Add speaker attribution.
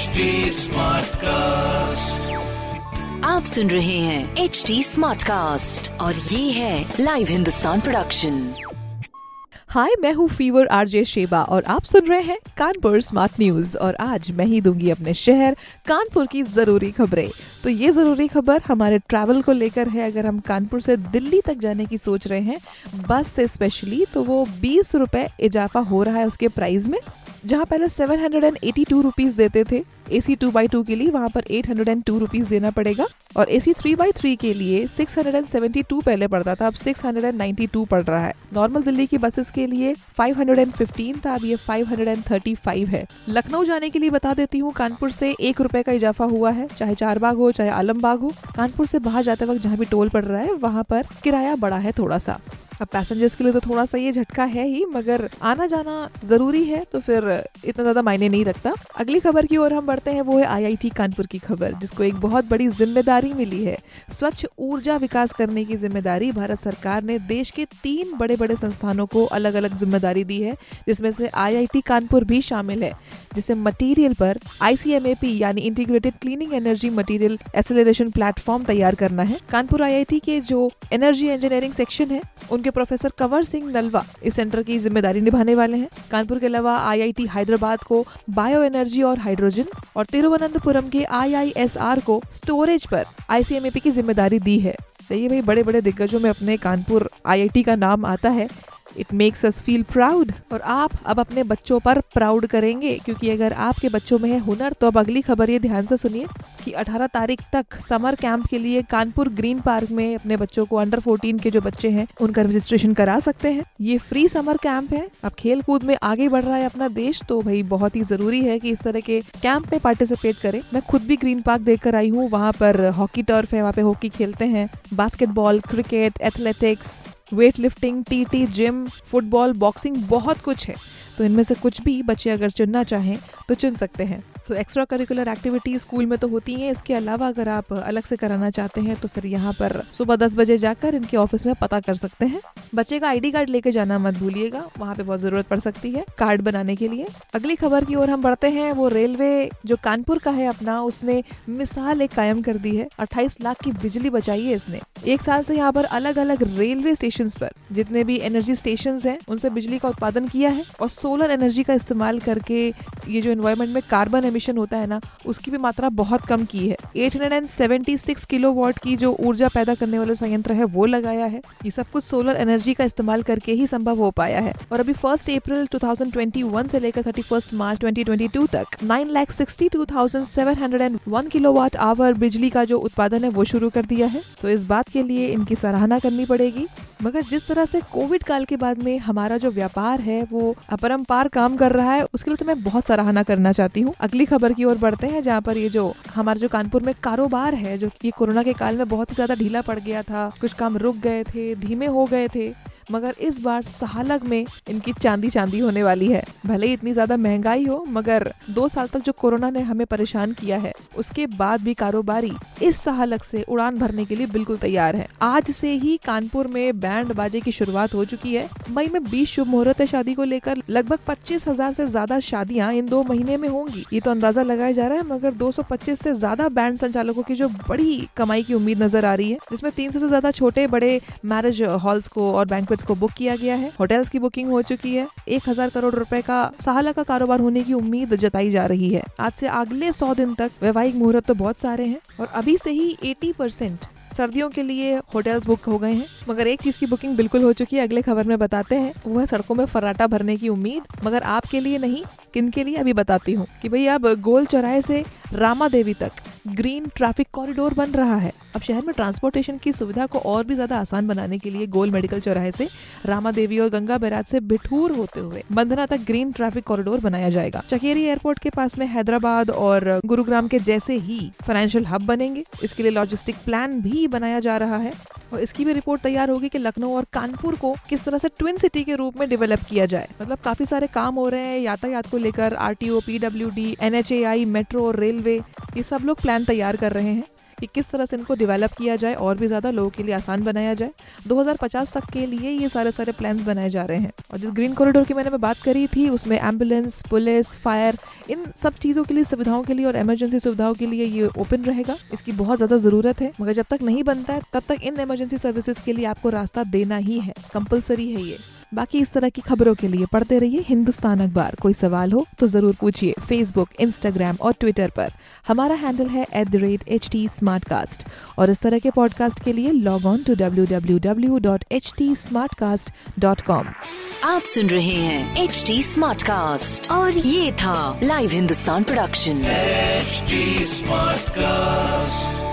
Speaker 1: HD cast
Speaker 2: आप सुन रहे हैं एच डी स्मार्ट कास्ट और ये है लाइव हिंदुस्तान प्रोडक्शन
Speaker 3: हाय मैं हूँ फीवर आरजे शेबा और आप सुन रहे हैं कानपुर स्मार्ट न्यूज़ और आज मैं ही दूँगी अपने शहर कानपुर की ज़रूरी खबरें। तो ये ज़रूरी खबर हमारे ट्रैवल को लेकर है। अगर हम कानपुर से दिल्ली तक जाने की सोच रहे हैं बस से स्पेशली तो वो बीस रुपए इजाफा हो रहा है उसके प्राइस में। जहाँ पहले seven hundred and eighty two rupees देते थे A C two by two के लिए वहाँ पर eight hundred and two rupees देना पड़ेगा और A C three by three के लिए six hundred and seventy two पहले पड़ता था, अब six hundred and ninety two पड़ रहा है। नॉर्मल दिल्ली की बसेस के लिए फाइव हंड्रेड एंड फिफ्टीन था, अब ये five hundred and thirty five है। लखनऊ जाने के लिए बता देती हूँ, कानपुर से एक रुपए का इजाफा हुआ है, चाहे चार बाग हो, चाहे आलमबाग हो। कानपुर से बाहर जाते वक्त जहाँ भी टोल पड़ रहा है, वहाँ पर किराया बढ़ा है थोड़ा सा। अब पैसेंजर्स के लिए तो थोड़ा सा ये झटका है ही, मगर आना जाना ज़रूरी है तो फिर इतना ज़्यादा मायने नहीं रखता। अगली खबर की ओर हम बढ़ते हैं, वो है आईआईटी कानपुर की खबर, जिसको एक बहुत बड़ी ज़िम्मेदारी मिली है। स्वच्छ ऊर्जा विकास करने की ज़िम्मेदारी भारत सरकार ने देश के तीन बड़े बड़े संस्थानों को अलग अलग ज़िम्मेदारी दी है, जिसमें से आईआईटी कानपुर भी शामिल है, जिसे मटीरियल पर आईसीएमएपी यानी integrated cleaning energy material acceleration platform तैयार करना है। कानपुर आईआईटी के जो एनर्जी इंजीनियरिंग सेक्शन है, उनके प्रोफेसर कंवर सिंह नलवा इस सेंटर की ज़िम्मेदारी निभाने वाले हैं। कानपुर के अलावा आईआईटी हैदराबाद को बायो एनर्जी और हाइड्रोजन और तिरुवनंतपुरम के आईआईएसआर को स्टोरेज पर आईसीएमएपी की ज़िम्मेदारी दी है। तो ये भाई बड़े बड़े दिग्गजों में अपने कानपुर आईआईटी का नाम आता है। It makes us feel proud और आप अब अपने बच्चों पर प्राउड करेंगे, क्योंकि अगर आपके बच्चों में है हुनर तो अब अगली खबर ये ध्यान से सुनिए कि 18 तारीख तक समर कैंप के लिए कानपुर ग्रीन पार्क में अपने बच्चों को अंडर 14 के जो बच्चे हैं, उनका रजिस्ट्रेशन करा सकते हैं। ये फ्री समर कैंप है। अब खेल कूद में आगे बढ़ रहा है अपना देश तो भाई बहुत ही ज़रूरी है कि इस तरह के कैंप में पार्टिसिपेट करें। मैं खुद भी ग्रीन पार्क देख कर आई हूँ। वहाँ पर हॉकी टर्फ है, वहाँ पे हॉकी खेलते हैं। Basketball cricket athletics weight lifting T T gym football boxing बहुत कुछ है। तो इनमें से कुछ भी बच्चे अगर चुनना चाहें तो चुन सकते हैं। So extra curricular activity school में तो होती हैं। इसके अलावा अगर आप अलग से कराना चाहते हैं तो फिर यहाँ पर सुबह दस बजे जाकर इनके ऑफ़िस में पता कर सकते हैं। बच्चे का आईडी कार्ड लेके जाना मत भूलिएगा। वहाँ पे बहुत ज़रूरत पड़ सकती है कार्ड बनाने के लिए। अगली खबर की ओर हम बढ़ते हैं। वो रेलवे जो कानपुर का है अपना, उसने मिसाल एक कायम कर दी है। अट्ठाईस लाख की बिजली बचाई है इसने। एक साल से यहाँ पर अलग अलग रेलवे स्टेशन पर जितने भी एनर्जी स्टेशन हैं, उनसे बिजली का उत्पादन किया है और सोलर एनर्जी का इस्तेमाल करके ये जो इन्वायरमेंट में कार्बन एमिशन होता है ना, उसकी भी मात्रा बहुत कम की है। 876 किलोवाट की जो ऊर्जा पैदा करने वाला संयंत्र है, वो लगाया है। ये सब कुछ सोलर एनर्जी का इस्तेमाल करके ही संभव हो पाया है। और अभी फ़र्स्ट अप्रैल 2021 से लेकर थर्टी फ़र्स्ट मार्च 2022 तक nine lakh sixty two thousand seven hundred and one kilowatt hour बिजली का जो उत्पादन है, वो शुरू कर दिया है। तो इस बात के लिए इनकी सराहना करनी पड़ेगी। मगर जिस तरह से कोविड काल के बाद में हमारा जो व्यापार है, वो अपरम्पार काम कर रहा है, उसके लिए तो मैं बहुत सराहना करना चाहती हूँ। अगली खबर की ओर बढ़ते हैं, जहाँ पर ये जो हमारे जो कानपुर में कारोबार है, जो कि कोरोना के काल में बहुत ही ज़्यादा ढीला पड़ गया था। कुछ काम रुक गए थे, धीमे हो गए थे। मगर इस बार सहालग में इनकी चांदी चांदी होने वाली है। भले ही इतनी ज़्यादा महँगाई हो, मगर दो साल तक जो कोरोना ने हमें परेशान किया है, उसके बाद भी कारोबारी इस सहालग से उड़ान भरने के लिए बिल्कुल तैयार है। आज से ही कानपुर में बैंड बाजे की शुरुआत हो चुकी है। मई में बीस शुभ मुहूर्त है शादी को लेकर लगभग पच्चीस हज़ार से ज़्यादा शादियाँ इन दो महीने में होंगी। ये तो अंदाज़ा लगाया जा रहा है, मगर 225 से ज़्यादा बैंड संचालकों की जो बड़ी कमाई की उम्मीद नज़र आ रही है, जिसमें तीन से ज़्यादा छोटे बड़े मैरिज हॉल्स को और बैंक को बुक किया गया है। होटल्स की बुकिंग हो चुकी है। एक हज़ार करोड़ रुपए का सहाला का कारोबार होने की उम्मीद जताई जा रही है। आज से अगले सौ दिन तक वैवाहिक मुहूर्त तो बहुत सारे हैं और अभी से ही एटी परसेंट सर्दियों के लिए होटल्स बुक हो गए हैं। मगर एक चीज़ की बुकिंग बिल्कुल हो चुकी है, अगले खबर में बताते हैं। वो है सड़कों में फर्राटा भरने की उम्मीद। मगर आपके लिए नहीं, किन के लिए, अभी बताती हूँ कि भाई अब गोल चौराहे से रामा देवी तक ग्रीन ट्रैफ़िक कॉरिडोर बन रहा है। अब शहर में ट्रांसपोर्टेशन की सुविधा को और भी ज़्यादा आसान बनाने के लिए गोल मेडिकल चौराहे से रामा देवी और गंगा बैराज से बिठूर होते हुए बंधना तक ग्रीन ट्रैफ़िक कॉरिडोर बनाया जाएगा। चकेरी एयरपोर्ट के पास में हैदराबाद और गुरुग्राम के जैसे ही फाइनेंशियल हब बनेंगे। इसके लिए लॉजिस्टिक प्लान भी बनाया जा रहा है। और इसकी भी रिपोर्ट तैयार होगी कि लखनऊ और कानपुर को किस तरह से ट्विन सिटी के रूप में डेवलप किया जाए। मतलब काफ़ी सारे काम हो रहे हैं यातायात को लेकर R T O P W D N H A I metro railway ये सब लोग प्लान तैयार कर रहे हैं कि किस तरह से इनको डेवलप किया जाए और भी ज़्यादा लोगों के लिए आसान बनाया जाए। 2050 तक के लिए ये सारे सारे प्लान बनाए जा रहे हैं। और जिस ग्रीन कॉरिडोर की मैंने बात करी थी, उसमें एंबुलेंस पुलिस फायर इन सब चीज़ों के लिए, सुविधाओं के लिए और इमरजेंसी सुविधाओं के लिए ये ओपन रहेगा। इसकी बहुत ज़्यादा ज़रूरत है। मगर जब तक नहीं बनता है, तब तक इन इमरजेंसी सर्विसेज़ के लिए आपको रास्ता देना ही है। कंपलसरी है ये। बाकी इस तरह की खबरों के लिए पढ़ते रहिए हिंदुस्तान अखबार। कोई सवाल हो तो ज़रूर पूछिए फेसबुक इंस्टाग्राम और ट्विटर पर। हमारा हैंडल है at the rate H T और इस तरह के पॉडकास्ट के लिए log on to W W W dot H T dot com
Speaker 2: आप सुन रहे हैं एच टी और ये था live Hindustan production
Speaker 1: HD Smartcast.